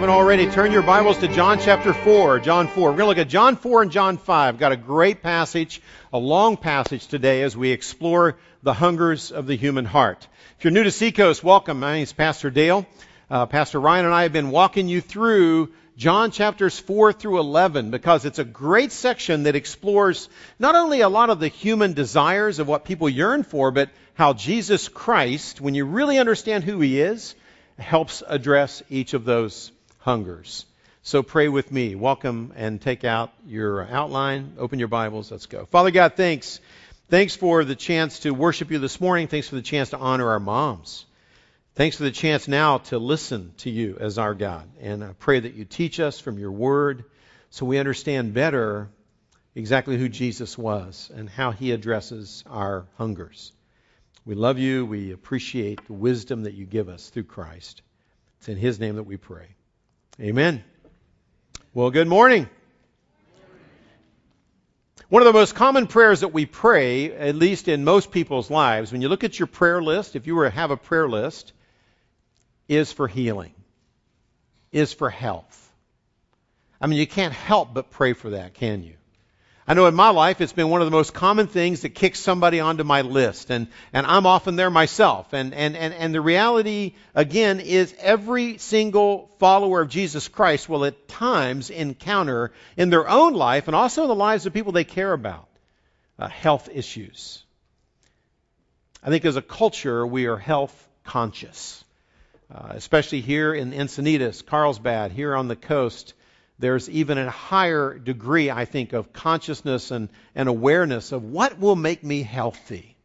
haven't already, turn your Bibles to John chapter 4. John 4. We're going to look at John 4 and John 5. Got a great passage, a long passage today as we explore the hungers of the human heart. If you're new to Seacoast, welcome. My name is Pastor Dale. Uh, Pastor Ryan and I have been walking you through John chapters 4 through 11 because it's a great section that explores not only a lot of the human desires of what people yearn for, but how Jesus Christ, when you really understand who he is, helps address each of those hungers. So pray with me. Welcome and take out your outline. Open your Bibles. Let's go. Father God, thanks. Thanks for the chance to worship you this morning. Thanks for the chance to honor our moms. Thanks for the chance now to listen to you as our God. And I pray that you teach us from your word so we understand better exactly who Jesus was and how he addresses our hungers. We love you. We appreciate the wisdom that you give us through Christ. It's in His name that we pray. Amen. Well, good morning. One of the most common prayers that we pray, at least in most people's lives, when you look at your prayer list, if you were to have a prayer list, is for healing, is for health. I mean, you can't help but pray for that, can you? I know in my life it's been one of the most common things that kicks somebody onto my list, and, and I'm often there myself. And, and, and, and the reality, again, is every single follower of Jesus Christ will at times encounter in their own life and also in the lives of people they care about uh, health issues. I think as a culture, we are health conscious, uh, especially here in Encinitas, Carlsbad, here on the coast there's even a higher degree, I think, of consciousness and, and awareness of what will make me healthy.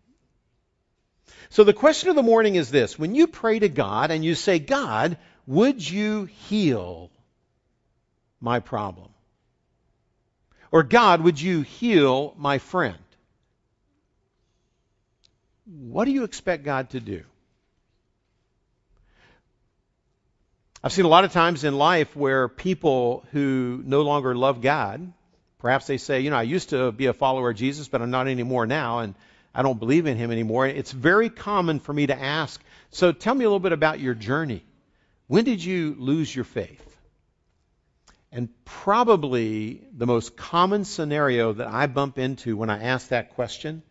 So the question of the morning is this when you pray to God and you say, God, would you heal my problem? Or God, would you heal my friend? What do you expect God to do? I've seen a lot of times in life where people who no longer love God, perhaps they say, you know, I used to be a follower of Jesus, but I'm not anymore now, and I don't believe in him anymore. It's very common for me to ask, so tell me a little bit about your journey. When did you lose your faith? And probably the most common scenario that I bump into when I ask that question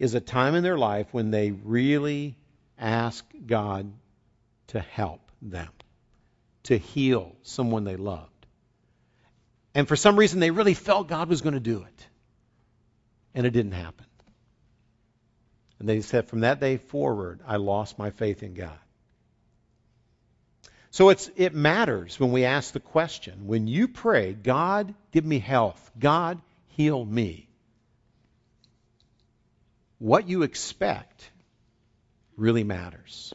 is a time in their life when they really ask God to help them to heal someone they loved. And for some reason, they really felt God was going to do it. And it didn't happen. And they said, from that day forward, I lost my faith in God. So it's, it matters when we ask the question. When you pray, God, give me health. God, heal me. What you expect really matters.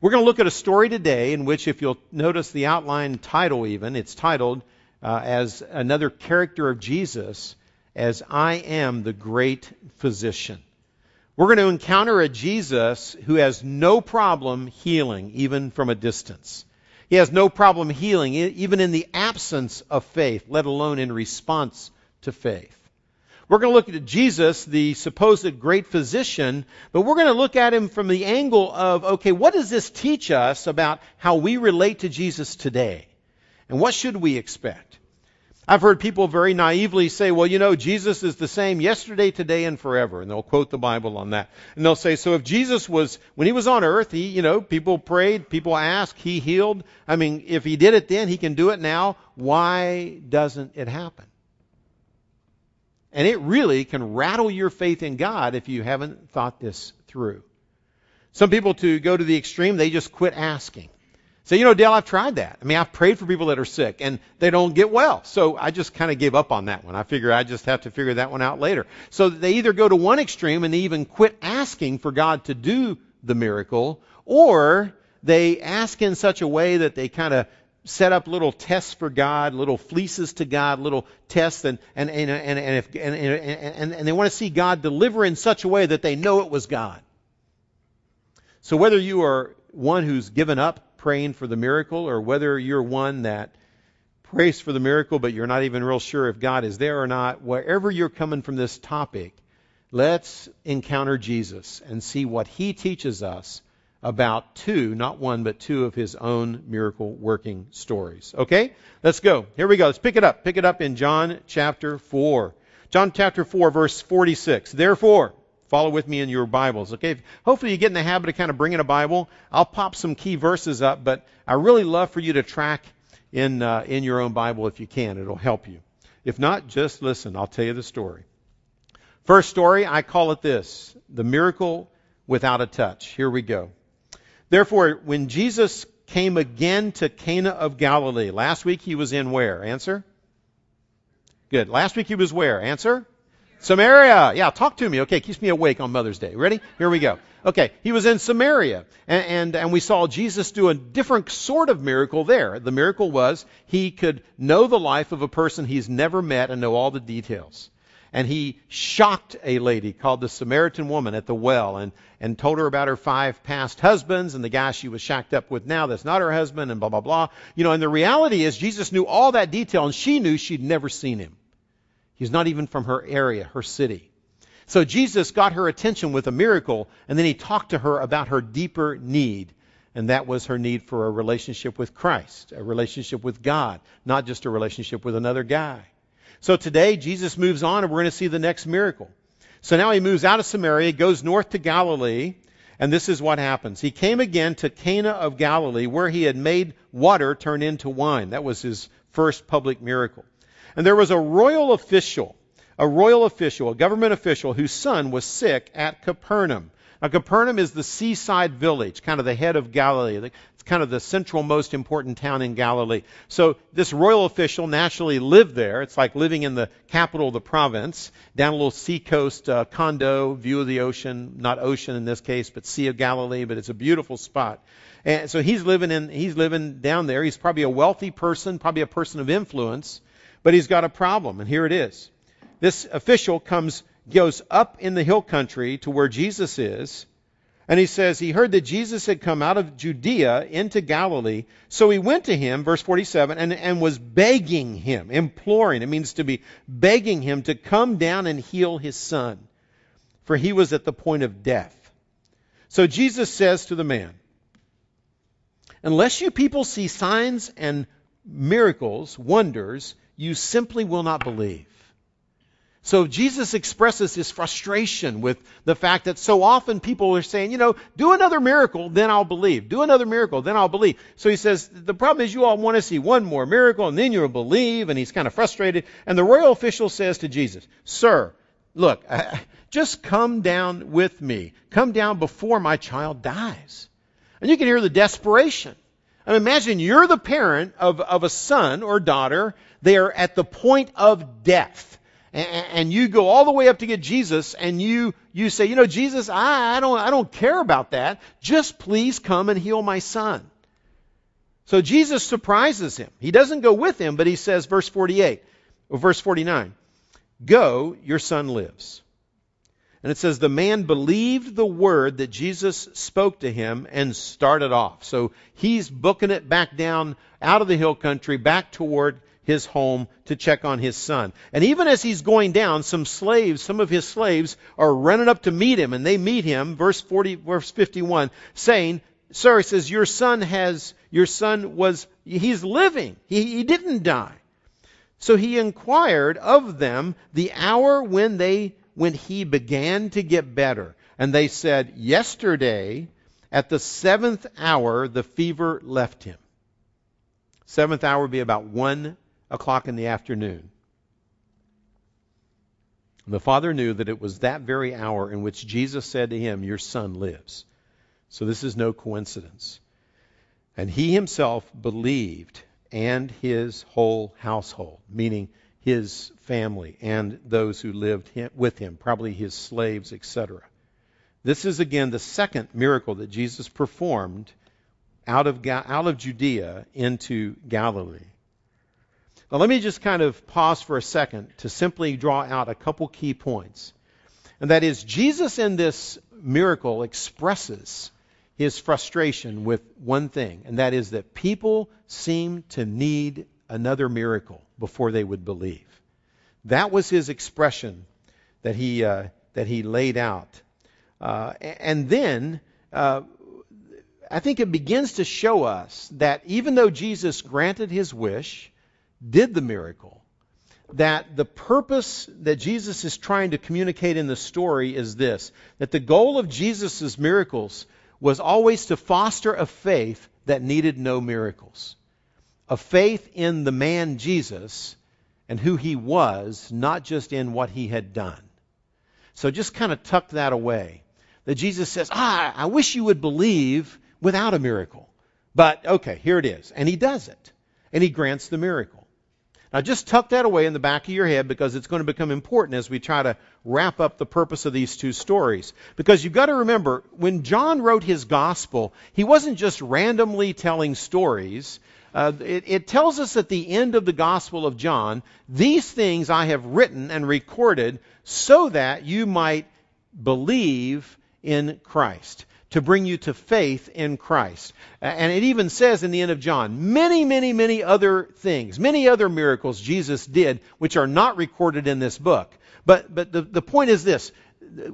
We're going to look at a story today in which, if you'll notice the outline title even, it's titled uh, as another character of Jesus as I am the great physician. We're going to encounter a Jesus who has no problem healing, even from a distance. He has no problem healing, even in the absence of faith, let alone in response to faith. We're going to look at Jesus, the supposed great physician, but we're going to look at him from the angle of, okay, what does this teach us about how we relate to Jesus today? And what should we expect? I've heard people very naively say, well, you know, Jesus is the same yesterday, today, and forever. And they'll quote the Bible on that. And they'll say, so if Jesus was, when he was on earth, he, you know, people prayed, people asked, he healed. I mean, if he did it then, he can do it now. Why doesn't it happen? And it really can rattle your faith in God if you haven't thought this through. Some people, to go to the extreme, they just quit asking. Say, you know, Dale, I've tried that. I mean, I've prayed for people that are sick and they don't get well. So I just kind of gave up on that one. I figure I just have to figure that one out later. So they either go to one extreme and they even quit asking for God to do the miracle, or they ask in such a way that they kind of set up little tests for God, little fleeces to God, little tests, and, and, and, and, and, if, and, and, and they want to see God deliver in such a way that they know it was God. So whether you are one who's given up praying for the miracle, or whether you're one that prays for the miracle, but you're not even real sure if God is there or not, wherever you're coming from this topic, let's encounter Jesus and see what he teaches us about two, not one, but two of his own miracle working stories. Okay? Let's go. Here we go. Let's pick it up. Pick it up in John chapter 4. John chapter 4, verse 46. Therefore, follow with me in your Bibles. Okay? Hopefully you get in the habit of kind of bringing a Bible. I'll pop some key verses up, but I really love for you to track in, uh, in your own Bible if you can. It'll help you. If not, just listen. I'll tell you the story. First story, I call it this the miracle without a touch. Here we go. Therefore, when Jesus came again to Cana of Galilee, last week he was in where? Answer? Good. Last week he was where? Answer? Samaria. Yeah, talk to me. Okay, keeps me awake on Mother's Day. Ready? Here we go. Okay, he was in Samaria, and, and, and, we saw Jesus do a different sort of miracle there. The miracle was he could know the life of a person he's never met and know all the details and he shocked a lady called the Samaritan woman at the well and, and told her about her five past husbands and the guy she was shacked up with now that's not her husband and blah, blah, blah. You know, and the reality is Jesus knew all that detail and she knew she'd never seen him. He's not even from her area, her city. So Jesus got her attention with a miracle and then he talked to her about her deeper need. And that was her need for a relationship with Christ, a relationship with God, not just a relationship with another guy. So today, Jesus moves on, and we're going to see the next miracle. So now he moves out of Samaria, goes north to Galilee, and this is what happens. He came again to Cana of Galilee, where he had made water turn into wine. That was his first public miracle. And there was a royal official, a royal official, a government official, whose son was sick at Capernaum. Now, Capernaum is the seaside village, kind of the head of Galilee. It's kind of the central, most important town in Galilee. So this royal official naturally lived there. It's like living in the capital of the province, down a little seacoast uh, condo, view of the ocean, not ocean in this case, but Sea of Galilee, but it's a beautiful spot. And so he's living in, he's living down there. He's probably a wealthy person, probably a person of influence, but he's got a problem, and here it is. This official comes goes up in the hill country to where Jesus is. And he says he heard that Jesus had come out of Judea into Galilee. So he went to him, verse 47, and, and was begging him, imploring. It means to be begging him to come down and heal his son, for he was at the point of death. So Jesus says to the man, Unless you people see signs and miracles, wonders, you simply will not believe. So Jesus expresses his frustration with the fact that so often people are saying, you know, do another miracle, then I'll believe. Do another miracle, then I'll believe. So he says, the problem is you all want to see one more miracle and then you'll believe. And he's kind of frustrated. And the royal official says to Jesus, Sir, look, just come down with me. Come down before my child dies. And you can hear the desperation. I mean, imagine you're the parent of, of a son or daughter. They are at the point of death and you go all the way up to get Jesus and you, you say, you know, Jesus, I, I, don't, I don't care about that. Just please come and heal my son. So Jesus surprises him. He doesn't go with him, but he says, verse 48, or verse 49, go, your son lives. And it says, the man believed the word that Jesus spoke to him and started off. So he's booking it back down out of the hill country, back toward his home to check on his son. And even as he's going down, some slaves, some of his slaves are running up to meet him and they meet him, verse 40, verse 51, saying, Sir, he says, your son has, your son was, he's living. He, he didn't die. So he inquired of them the hour when they, when he began to get better. And they said, yesterday at the seventh hour, the fever left him. Seventh hour would be about 1 o'clock in the afternoon. The father knew that it was that very hour in which Jesus said to him, Your son lives. So this is no coincidence. And he himself believed, and his whole household, meaning his family and those who lived with him, probably his slaves, etc. This is again the second miracle that Jesus performed out of, out of Judea into Galilee. Now, let me just kind of pause for a second to simply draw out a couple key points. And that is, Jesus in this miracle expresses his frustration with one thing, and that is that people seem to need another miracle before they would believe. That was his expression that he, uh, that he laid out. Uh, and then, uh, I think it begins to show us that even though Jesus granted his wish, did the miracle, that the purpose that Jesus is trying to communicate in the story is this that the goal of Jesus' miracles was always to foster a faith that needed no miracles. A faith in the man Jesus and who he was, not just in what he had done. So just kind of tuck that away. That Jesus says, Ah, I wish you would believe without a miracle. But okay, here it is. And he does it. And he grants the miracle. Now just tuck that away in the back of your head because it's going to become important as we try to wrap up the purpose of these two stories. Because you've got to remember, when John wrote his gospel, he wasn't just randomly telling stories. Uh, it, it tells us at the end of the Gospel of John, these things I have written and recorded so that you might believe in Christ to bring you to faith in Christ. And it even says in the end of John, many, many, many other things, many other miracles Jesus did, which are not recorded in this book. But, but the, the point is this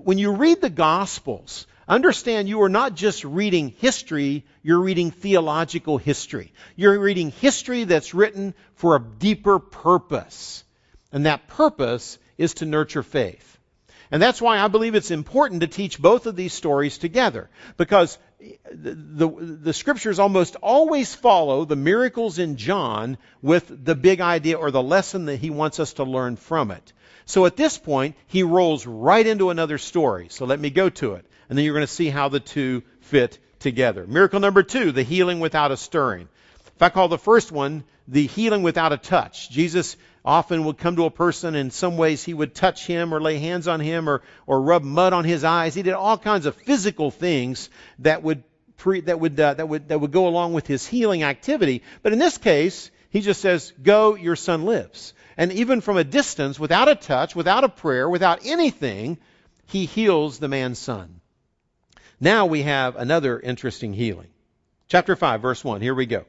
when you read the Gospels, understand you are not just reading history, you're reading theological history. You're reading history that's written for a deeper purpose. And that purpose is to nurture faith. And that's why I believe it's important to teach both of these stories together. Because the, the, the, scriptures almost always follow the miracles in John with the big idea or the lesson that he wants us to learn from it. So at this point, he rolls right into another story. So let me go to it. And then you're going to see how the two fit together. Miracle number two, the healing without a stirring. If I call the first one the healing without a touch, Jesus often would come to a person in some ways he would touch him or lay hands on him or, or rub mud on his eyes. He did all kinds of physical things that would pre, that would uh, that would that would go along with his healing activity. But in this case, he just says, "Go, your son lives." And even from a distance, without a touch, without a prayer, without anything, he heals the man's son. Now we have another interesting healing. Chapter 5, verse 1. Here we go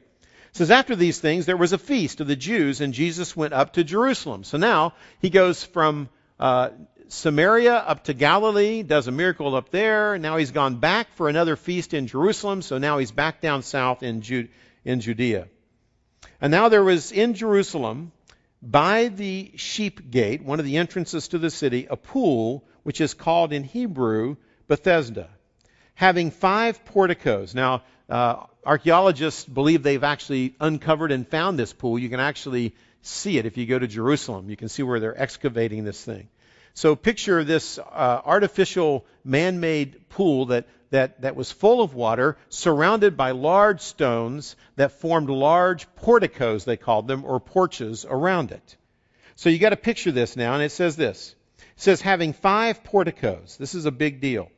says, After these things, there was a feast of the Jews, and Jesus went up to Jerusalem. So now he goes from uh, Samaria up to Galilee, does a miracle up there. Now he's gone back for another feast in Jerusalem, so now he's back down south in, in Judea. And now there was in Jerusalem, by the sheep gate, one of the entrances to the city, a pool, which is called in Hebrew Bethesda, having five porticos. Now, uh, archaeologists believe they've actually uncovered and found this pool. You can actually see it if you go to Jerusalem. You can see where they're excavating this thing. So picture this uh, artificial man-made pool that, that, that was full of water, surrounded by large stones that formed large porticos, they called them, or porches around it. So you got to picture this now, and it says this. It says having five porticos. This is a big deal.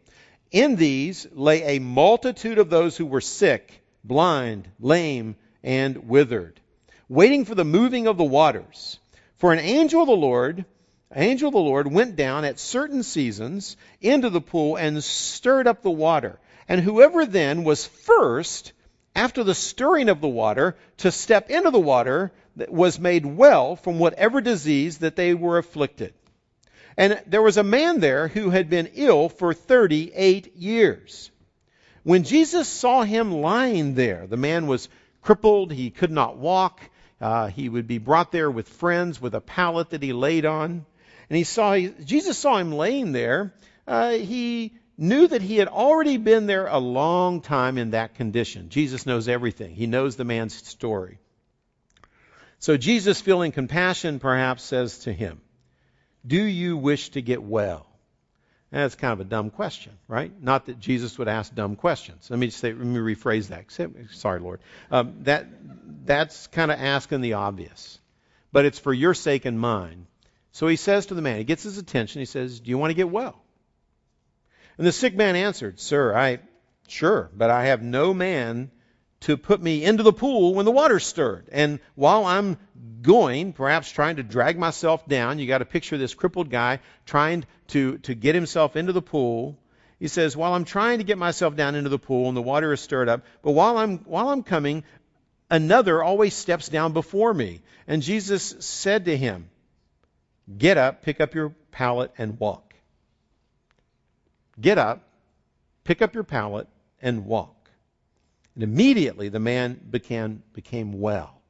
In these lay a multitude of those who were sick, blind, lame, and withered, waiting for the moving of the waters. For an angel of the Lord, angel of the Lord went down at certain seasons into the pool and stirred up the water. And whoever then was first, after the stirring of the water, to step into the water, was made well from whatever disease that they were afflicted. And there was a man there who had been ill for 38 years. When Jesus saw him lying there, the man was crippled, he could not walk. Uh, he would be brought there with friends with a pallet that he laid on. And he saw, Jesus saw him laying there. Uh, he knew that he had already been there a long time in that condition. Jesus knows everything. He knows the man's story. So Jesus, feeling compassion, perhaps says to him, do you wish to get well? That's kind of a dumb question, right? Not that Jesus would ask dumb questions. Let me say, let me rephrase that. Sorry, Lord. Um, that that's kind of asking the obvious, but it's for your sake and mine. So he says to the man, he gets his attention. He says, "Do you want to get well?" And the sick man answered, "Sir, I sure, but I have no man to put me into the pool when the water's stirred. And while I'm going, perhaps trying to drag myself down, you got to picture this crippled guy trying to, to get himself into the pool. He says, while I'm trying to get myself down into the pool and the water is stirred up, but while I'm, while I'm coming, another always steps down before me. And Jesus said to him, Get up, pick up your pallet, and walk. Get up, pick up your pallet, and walk. And immediately the man became, became well.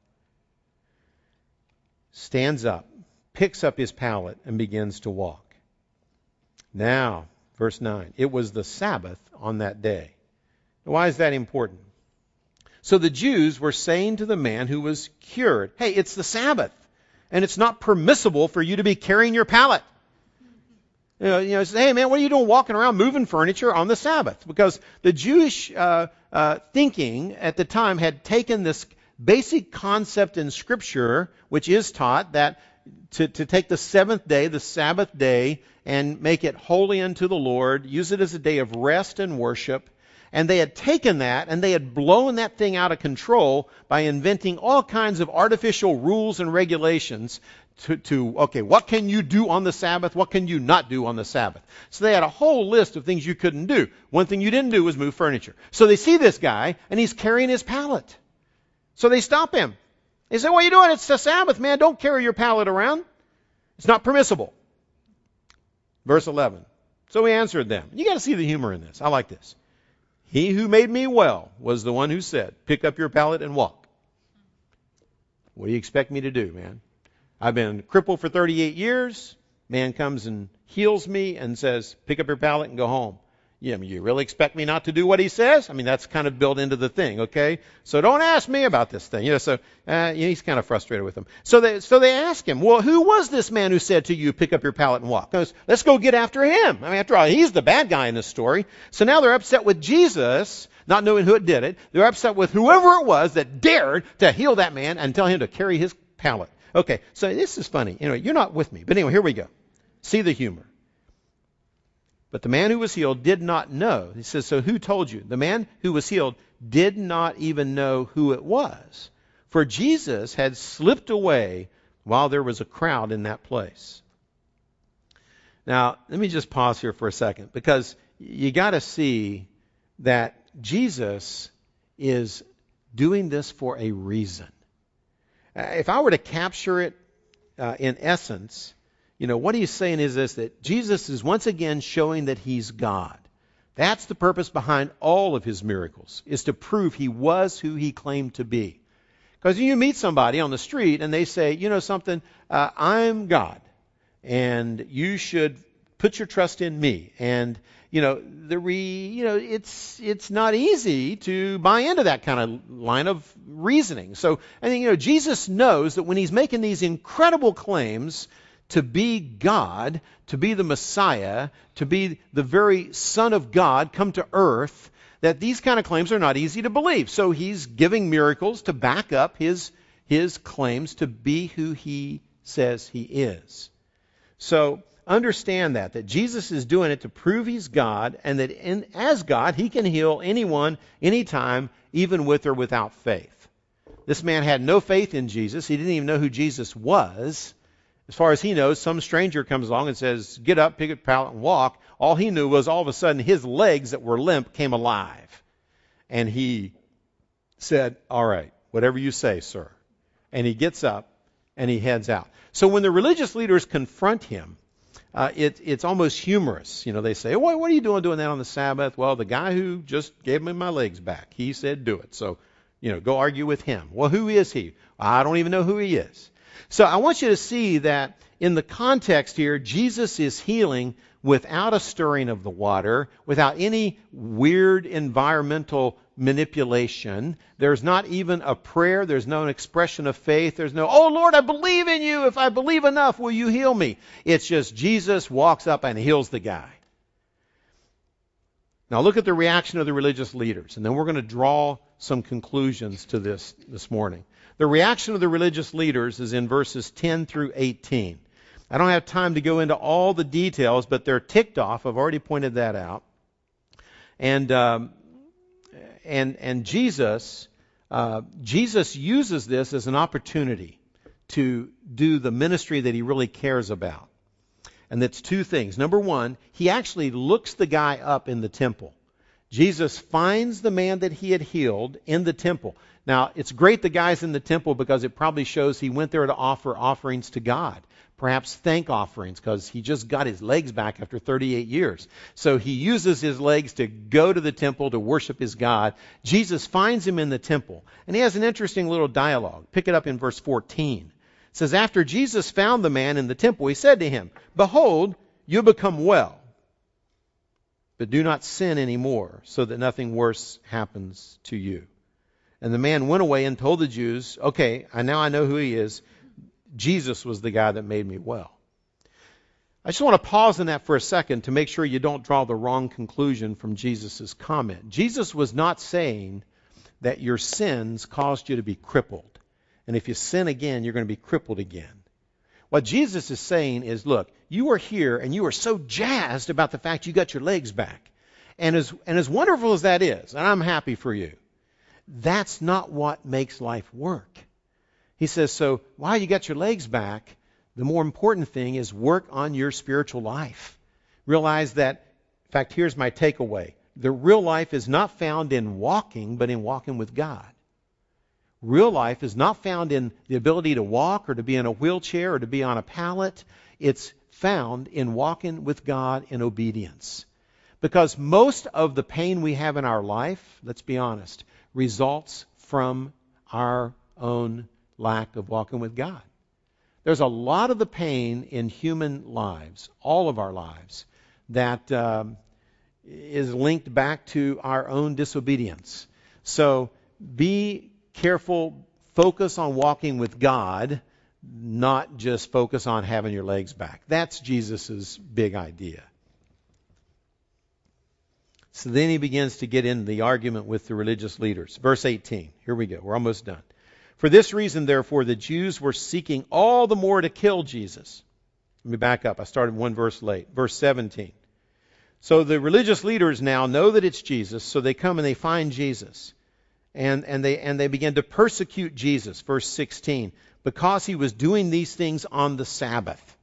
Stands up, picks up his pallet, and begins to walk. Now, verse 9, it was the Sabbath on that day. Why is that important? So the Jews were saying to the man who was cured, hey, it's the Sabbath, and it's not permissible for you to be carrying your pallet. You know, you know say, hey man, what are you doing walking around moving furniture on the Sabbath? Because the Jewish uh, uh, thinking at the time had taken this basic concept in Scripture, which is taught that to, to take the seventh day, the Sabbath day, and make it holy unto the Lord, use it as a day of rest and worship, and they had taken that and they had blown that thing out of control by inventing all kinds of artificial rules and regulations to, to, okay, what can you do on the Sabbath? What can you not do on the Sabbath? So they had a whole list of things you couldn't do. One thing you didn't do was move furniture. So they see this guy and he's carrying his pallet. So they stop him. They say, what are you doing? It's the Sabbath, man. Don't carry your pallet around. It's not permissible. Verse 11. So he answered them. You got to see the humor in this. I like this. He who made me well was the one who said, Pick up your pallet and walk. What do you expect me to do, man? I've been crippled for 38 years. Man comes and heals me and says, Pick up your pallet and go home. Yeah, I mean, you really expect me not to do what he says? I mean, that's kind of built into the thing, okay? So don't ask me about this thing. You know, so uh, he's kind of frustrated with them. So they, so they ask him, well, who was this man who said to you, pick up your pallet and walk? Goes, let's go get after him. I mean, after all, he's the bad guy in this story. So now they're upset with Jesus, not knowing who did it. They're upset with whoever it was that dared to heal that man and tell him to carry his pallet. Okay, so this is funny. Anyway, you're not with me. But anyway, here we go. See the humor. But the man who was healed did not know. He says, So who told you? The man who was healed did not even know who it was. For Jesus had slipped away while there was a crowd in that place. Now, let me just pause here for a second because you got to see that Jesus is doing this for a reason. If I were to capture it uh, in essence, you know, what he's saying is this that Jesus is once again showing that he's God. That's the purpose behind all of his miracles, is to prove he was who he claimed to be. Because you meet somebody on the street and they say, you know something, uh, I'm God, and you should put your trust in me. And you know, the re, you know, it's it's not easy to buy into that kind of line of reasoning. So I think you know Jesus knows that when he's making these incredible claims to be God, to be the Messiah, to be the very Son of God come to earth, that these kind of claims are not easy to believe. So he's giving miracles to back up his, his claims to be who he says he is. So understand that, that Jesus is doing it to prove he's God, and that in, as God, he can heal anyone, anytime, even with or without faith. This man had no faith in Jesus. He didn't even know who Jesus was. As far as he knows, some stranger comes along and says, Get up, pick up your pallet, and walk. All he knew was all of a sudden his legs that were limp came alive. And he said, All right, whatever you say, sir. And he gets up and he heads out. So when the religious leaders confront him, uh, it, it's almost humorous. You know, they say, what are you doing doing that on the Sabbath? Well, the guy who just gave me my legs back, he said do it. So, you know, go argue with him. Well, who is he? I don't even know who he is. So I want you to see that in the context here, Jesus is healing without a stirring of the water, without any weird environmental manipulation. There's not even a prayer. There's no expression of faith. There's no, oh Lord, I believe in you. If I believe enough, will you heal me? It's just Jesus walks up and heals the guy. Now look at the reaction of the religious leaders, and then we're going to draw some conclusions to this this morning. The reaction of the religious leaders is in verses 10 through 18. I don't have time to go into all the details, but they're ticked off. I've already pointed that out. And um, and and Jesus uh, Jesus uses this as an opportunity to do the ministry that he really cares about. And that's two things. Number one, he actually looks the guy up in the temple. Jesus finds the man that he had healed in the temple. Now, it's great the guy's in the temple because it probably shows he went there to offer offerings to God. perhaps thank offerings because he just got his legs back after 38 years. So he uses his legs to go to the temple to worship his God. Jesus finds him in the temple, and he has an interesting little dialogue. Pick it up in verse 14. It says, After Jesus found the man in the temple, he said to him, Behold, you become well, but do not sin any more, so that nothing worse happens to you. And the man went away and told the Jews, Okay, I now I know who he is. Jesus was the guy that made me well. I just want to pause in that for a second to make sure you don't draw the wrong conclusion from Jesus' comment. Jesus was not saying that your sins caused you to be crippled. And if you sin again, you're going to be crippled again. What Jesus is saying is look, you are here and you are so jazzed about the fact you got your legs back. And as, and as wonderful as that is, and I'm happy for you, that's not what makes life work. He says, so while you got your legs back, the more important thing is work on your spiritual life. Realize that, in fact, here's my takeaway. The real life is not found in walking, but in walking with God. Real life is not found in the ability to walk or to be in a wheelchair or to be on a pallet. It's found in walking with God in obedience. Because most of the pain we have in our life, let's be honest, results from our own lack of walking with God. There's a lot of the pain in human lives, all of our lives, that um, is linked back to our own disobedience. So be careful, focus on walking with God, not just focus on having your legs back. That's Jesus' big idea. So then he begins to get into the argument with the religious leaders. Verse 18. Here we go. We're almost done. For this reason, therefore, the Jews were seeking all the more to kill Jesus. Let me back up. I started one verse late. Verse 17. So the religious leaders now know that it's Jesus, so they come and they find Jesus. And, and, they, and they begin to persecute Jesus. Verse 16. Because he was doing these things on the Sabbath.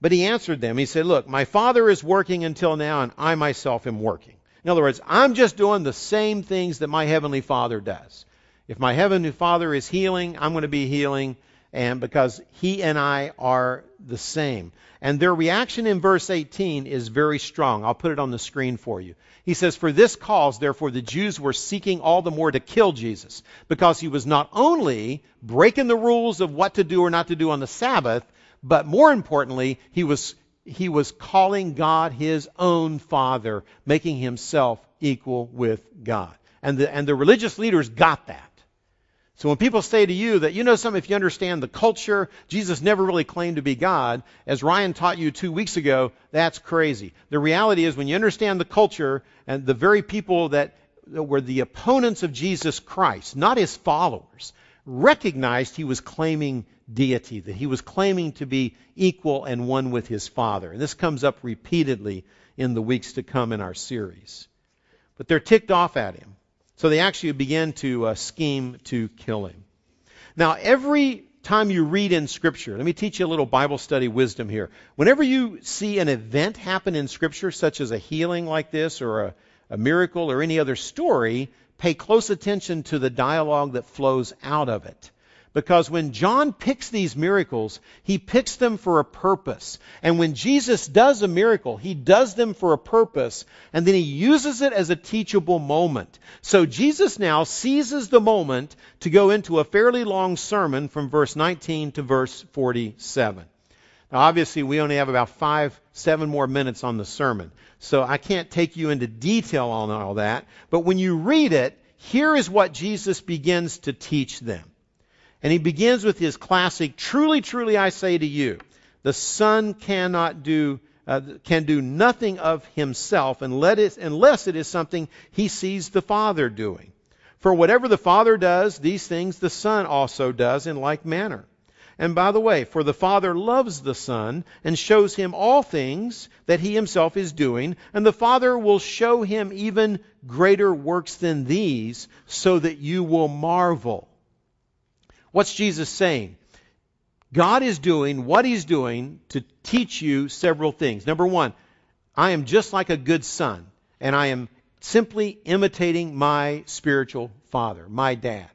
But he answered them. He said, Look, my Father is working until now, and I myself am working. In other words, I'm just doing the same things that my Heavenly Father does. If my heavenly Father is healing, I'm going to be healing, and because He and I are the same. And their reaction in verse 18 is very strong. I'll put it on the screen for you. He says, For this cause, therefore, the Jews were seeking all the more to kill Jesus, because he was not only breaking the rules of what to do or not to do on the Sabbath, but more importantly, he was, he was calling God his own Father, making himself equal with God. And the, and the religious leaders got that. So when people say to you that, you know something, if you understand the culture, Jesus never really claimed to be God, as Ryan taught you two weeks ago, that's crazy. The reality is when you understand the culture and the very people that, were the opponents of Jesus Christ, not his followers, recognized he was claiming deity, that he was claiming to be equal and one with his Father. And this comes up repeatedly in the weeks to come in our series. But they're ticked off at him. So they actually began to uh, scheme to kill him. Now, every time you read in Scripture, let me teach you a little Bible study wisdom here. Whenever you see an event happen in Scripture, such as a healing like this or a, a miracle or any other story, pay close attention to the dialogue that flows out of it. Because when John picks these miracles, he picks them for a purpose. And when Jesus does a miracle, he does them for a purpose, and then he uses it as a teachable moment. So Jesus now seizes the moment to go into a fairly long sermon from verse 19 to verse 47. Now, obviously, we only have about five, seven more minutes on the sermon. So I can't take you into detail on all that. But when you read it, here is what Jesus begins to teach them. And he begins with his classic, truly, truly I say to you, the Son cannot do, uh, can do nothing of himself unless it is something he sees the Father doing. For whatever the Father does, these things the Son also does in like manner. And by the way, for the Father loves the Son and shows him all things that he himself is doing, and the Father will show him even greater works than these, so that you will marvel. What's Jesus saying? God is doing what He's doing to teach you several things. Number one, I am just like a good son, and I am simply imitating my spiritual father, my dad.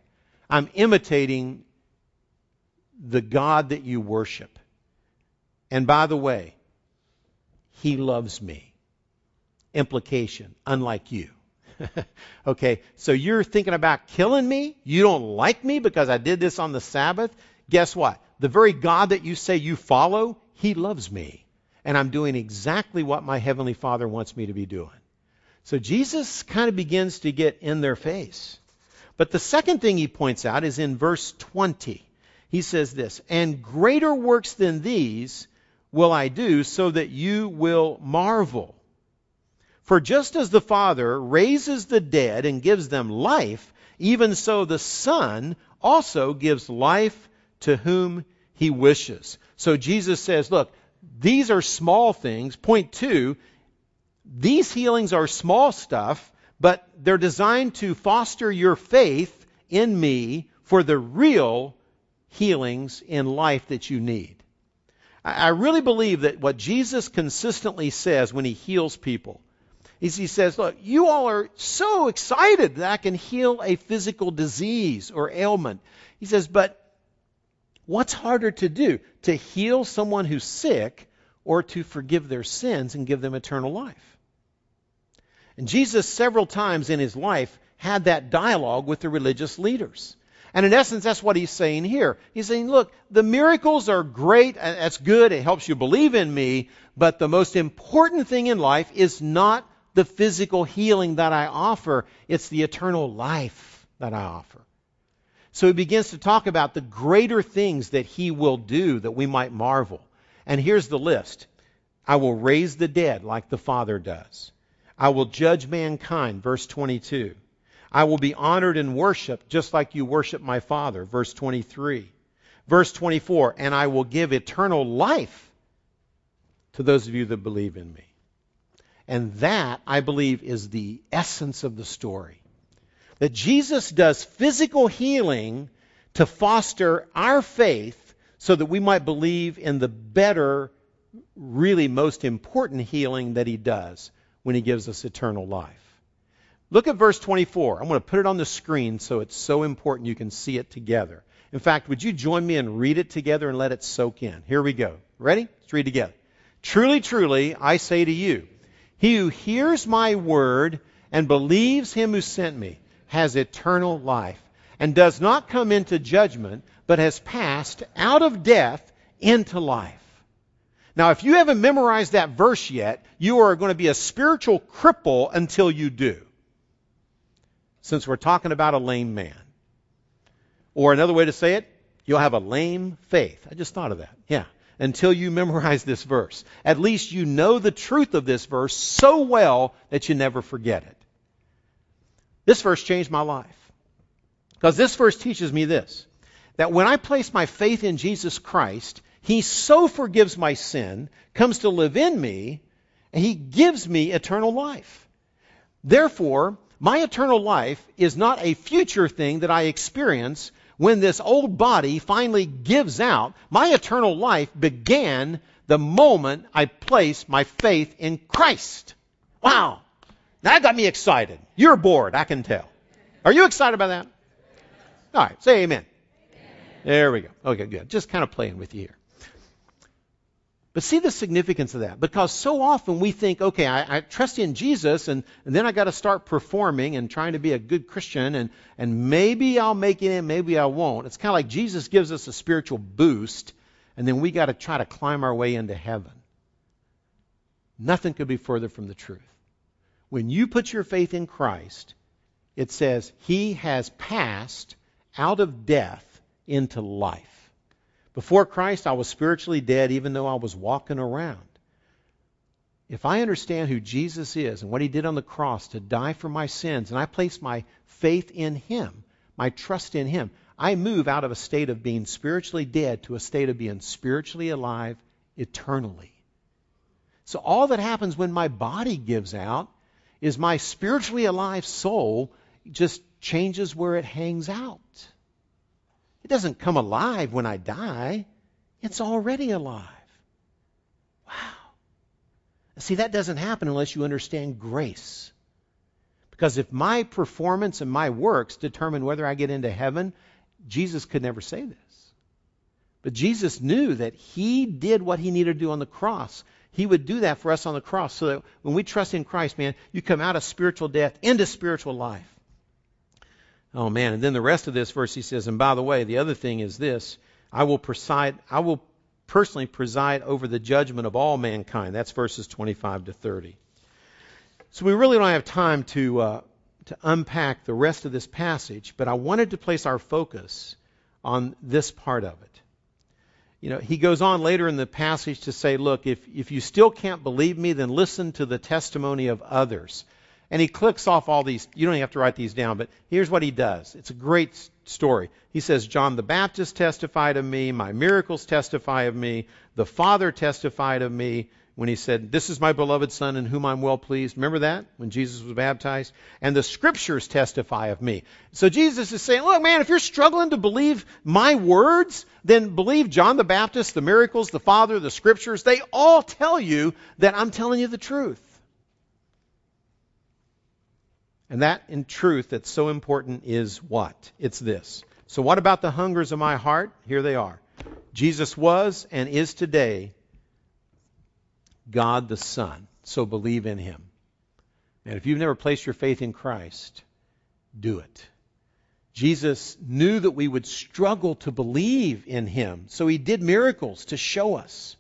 I'm imitating the God that you worship. And by the way, he loves me. Implication, unlike you. okay, so you're thinking about killing me? You don't like me because I did this on the Sabbath? Guess what? The very God that you say you follow, he loves me. And I'm doing exactly what my Heavenly Father wants me to be doing. So Jesus kind of begins to get in their face. But the second thing he points out is in verse 20. He says this, And greater works than these will I do, so that you will marvel. For just as the Father raises the dead and gives them life, even so the Son also gives life to whom he wishes. So Jesus says, look, these are small things. Point two, these healings are small stuff, but they're designed to foster your faith in me for the real healings in life that you need. I really believe that what Jesus consistently says when he heals people is he says, Look, you all are so excited that I can heal a physical disease or ailment. He says, But what's harder to do? To heal someone who's sick or to forgive their sins and give them eternal life? And Jesus, several times in his life, had that dialogue with the religious leaders. And in essence, that's what he's saying here. He's saying, look, the miracles are great. That's good. It helps you believe in me. But the most important thing in life is not the physical healing that I offer, it's the eternal life that I offer. So he begins to talk about the greater things that he will do that we might marvel. And here's the list I will raise the dead like the Father does. I will judge mankind, verse 22. I will be honored and worshiped just like you worship my Father, verse 23. Verse 24, and I will give eternal life to those of you that believe in me. And that, I believe, is the essence of the story. That Jesus does physical healing to foster our faith so that we might believe in the better, really most important healing that he does when he gives us eternal life. Look at verse 24. I'm going to put it on the screen so it's so important you can see it together. In fact, would you join me and read it together and let it soak in? Here we go. Ready? Let's read together. Truly, truly, I say to you, he who hears my word and believes him who sent me has eternal life and does not come into judgment, but has passed out of death into life. Now, if you haven't memorized that verse yet, you are going to be a spiritual cripple until you do. Since we're talking about a lame man. Or another way to say it, you'll have a lame faith. I just thought of that. Yeah until you memorize this verse. At least you know the truth of this verse so well that you never forget it. This verse changed my life. Because this verse teaches me this that when I place my faith in Jesus Christ, He so forgives my sin, comes to live in me, and He gives me eternal life. Therefore, my eternal life is not a future thing that I experience when this old body finally gives out, my eternal life began the moment I placed my faith in Christ. Wow. That got me excited. You're bored, I can tell. Are you excited about that? All right, say amen. amen. There we go. Okay, good. Just kind of playing with you here. But see the significance of that because so often we think, okay, I, I trust in Jesus and, and then I got to start performing and trying to be a good Christian and, and maybe I'll make it in, maybe I won't. It's kind of like Jesus gives us a spiritual boost and then we got to try to climb our way into heaven. Nothing could be further from the truth. When you put your faith in Christ, it says, He has passed out of death into life. Before Christ, I was spiritually dead even though I was walking around. If I understand who Jesus is and what he did on the cross to die for my sins, and I place my faith in him, my trust in him, I move out of a state of being spiritually dead to a state of being spiritually alive eternally. So all that happens when my body gives out is my spiritually alive soul just changes where it hangs out. It doesn't come alive when I die. It's already alive. Wow. See, that doesn't happen unless you understand grace. Because if my performance and my works determine whether I get into heaven, Jesus could never say this. But Jesus knew that he did what he needed to do on the cross. He would do that for us on the cross so that when we trust in Christ, man, you come out of spiritual death into spiritual life. Oh man, and then the rest of this verse he says, and by the way, the other thing is this, I will preside I will personally preside over the judgment of all mankind. That's verses 25 to 30. So we really don't have time to uh, to unpack the rest of this passage, but I wanted to place our focus on this part of it. You know, he goes on later in the passage to say, look, if, if you still can't believe me, then listen to the testimony of others. And he clicks off all these. You don't have to write these down, but here's what he does. It's a great story. He says, John the Baptist testified of me, my miracles testify of me, the Father testified of me, when he said, This is my beloved Son in whom I'm well pleased. Remember that when Jesus was baptized? And the scriptures testify of me. So Jesus is saying, Look, man, if you're struggling to believe my words, then believe John the Baptist, the miracles, the Father, the scriptures. They all tell you that I'm telling you the truth. And that, in truth, that's so important is what? It's this. So, what about the hungers of my heart? Here they are. Jesus was and is today God the Son. So believe in him. And if you've never placed your faith in Christ, do it. Jesus knew that we would struggle to believe in him, so he did miracles to show us.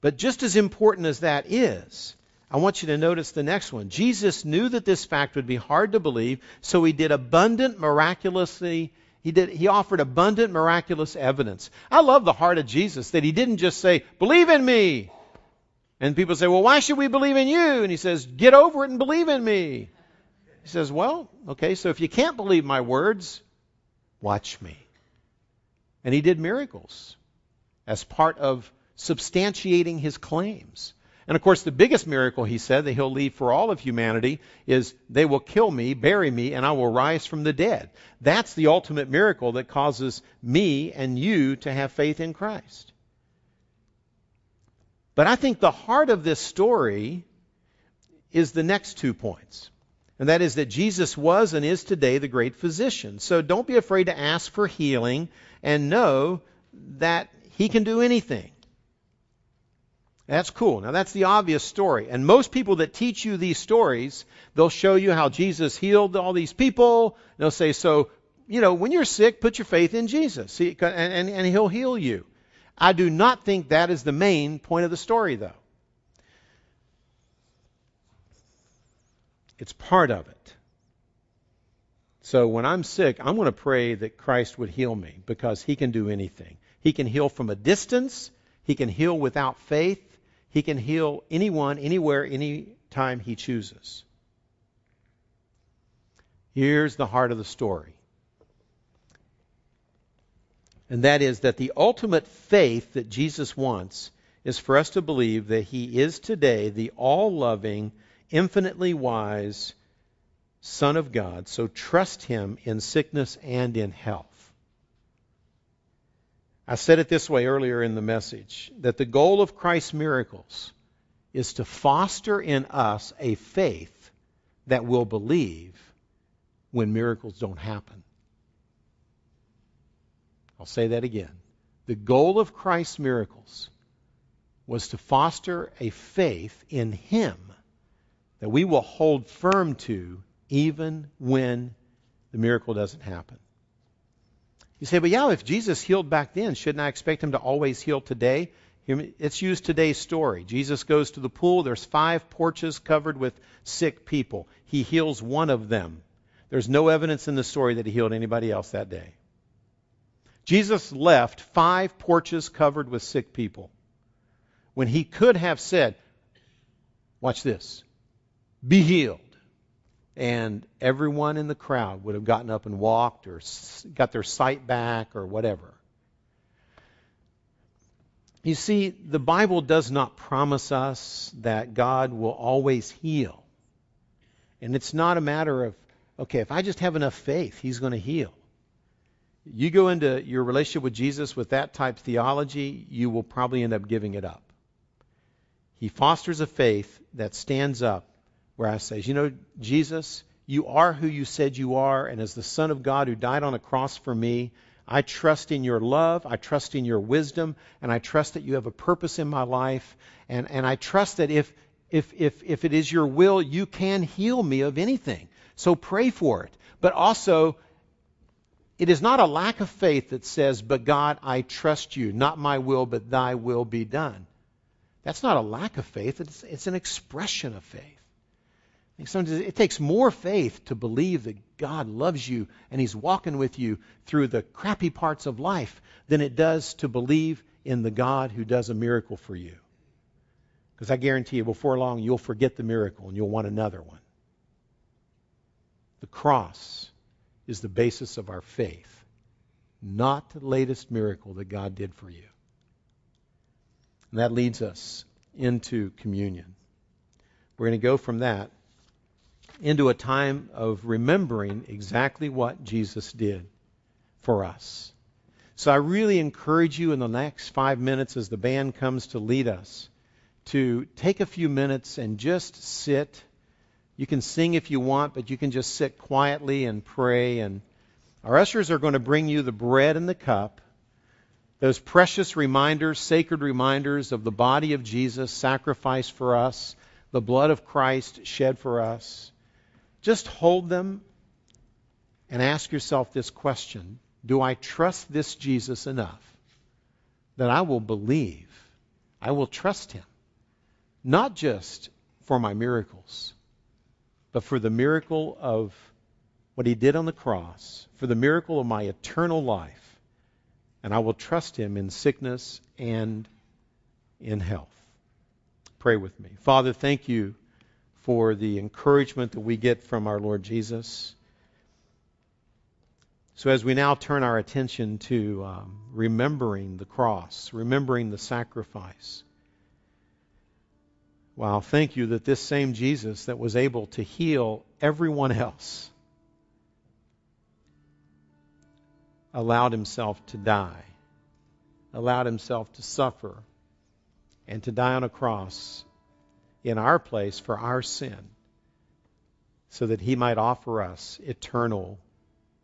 But just as important as that is, I want you to notice the next one. Jesus knew that this fact would be hard to believe, so he did abundant miraculously he did he offered abundant miraculous evidence. I love the heart of Jesus that he didn't just say, "Believe in me." And people say, well, why should we believe in you? And he says, get over it and believe in me. He says, well, okay, so if you can't believe my words, watch me. And he did miracles as part of substantiating his claims. And of course, the biggest miracle he said that he'll leave for all of humanity is they will kill me, bury me, and I will rise from the dead. That's the ultimate miracle that causes me and you to have faith in Christ. But I think the heart of this story is the next two points. And that is that Jesus was and is today the great physician. So don't be afraid to ask for healing and know that he can do anything. That's cool. Now that's the obvious story. And most people that teach you these stories, they'll show you how Jesus healed all these people. They'll say, so, you know, when you're sick, put your faith in Jesus. See, and, and, and he'll heal you. I do not think that is the main point of the story, though. It's part of it. So when I'm sick, I'm going to pray that Christ would heal me because he can do anything. He can heal from a distance, he can heal without faith, he can heal anyone, anywhere, anytime he chooses. Here's the heart of the story and that is that the ultimate faith that Jesus wants is for us to believe that He is today the all loving, infinitely wise Son of God. So trust Him in sickness and in health. I said it this way earlier in the message that the goal of Christ's miracles is to foster in us a faith that will believe when miracles don't happen. I'll say that again. The goal of Christ's miracles was to foster a faith in Him that we will hold firm to even when the miracle doesn't happen. You say, but yeah, if Jesus healed back then, shouldn't I expect him to always heal today? Let's use today's story. Jesus goes to the pool. There's five porches covered with sick people. He heals one of them. There's no evidence in the story that he healed anybody else that day. Jesus left five porches covered with sick people when he could have said, Watch this, be healed. And everyone in the crowd would have gotten up and walked or got their sight back or whatever. You see, the Bible does not promise us that God will always heal. And it's not a matter of, okay, if I just have enough faith, He's going to heal. You go into your relationship with Jesus with that type of theology, you will probably end up giving it up. He fosters a faith that stands up where I say, you know, Jesus, you are who you said you are, and as the Son of God who died on a cross for me, I trust in your love. I trust in your wisdom. And I trust that you have a purpose in my life. And, and I trust that if, if, if, if it is your will, you can heal me of anything. So pray for it. But also, it is not a lack of faith that says, But God, I trust you. Not my will, but thy will be done. That's not a lack of faith, it's, it's an expression of faith. Sometimes it takes more faith to believe that God loves you and He's walking with you through the crappy parts of life than it does to believe in the God who does a miracle for you. Because I guarantee you, before long, you'll forget the miracle and you'll want another one. The cross is the basis of our faith, not the latest miracle that God did for you. And that leads us into communion. We're going to go from that into a time of remembering exactly what Jesus did for us. So I really encourage you in the next five minutes as the band comes to lead us to take a few minutes and just sit. You can sing if you want, but you can just sit quietly and pray. And our ushers are going to bring you the bread and the cup, those precious reminders, sacred reminders of the body of Jesus sacrificed for us, the blood of Christ shed for us. Just hold them and ask yourself this question Do I trust this Jesus enough that I will believe? I will trust him. Not just for my miracles, but for the miracle of what he did on the cross, for the miracle of my eternal life. And I will trust him in sickness and in health. Pray with me. Father, thank you for the encouragement that we get from our Lord Jesus. So, as we now turn our attention to um, remembering the cross, remembering the sacrifice, wow, thank you that this same Jesus that was able to heal everyone else allowed himself to die, allowed himself to suffer, and to die on a cross in our place for our sin so that he might offer us eternal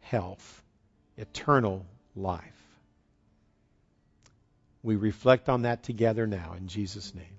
health, eternal life. We reflect on that together now in Jesus' name.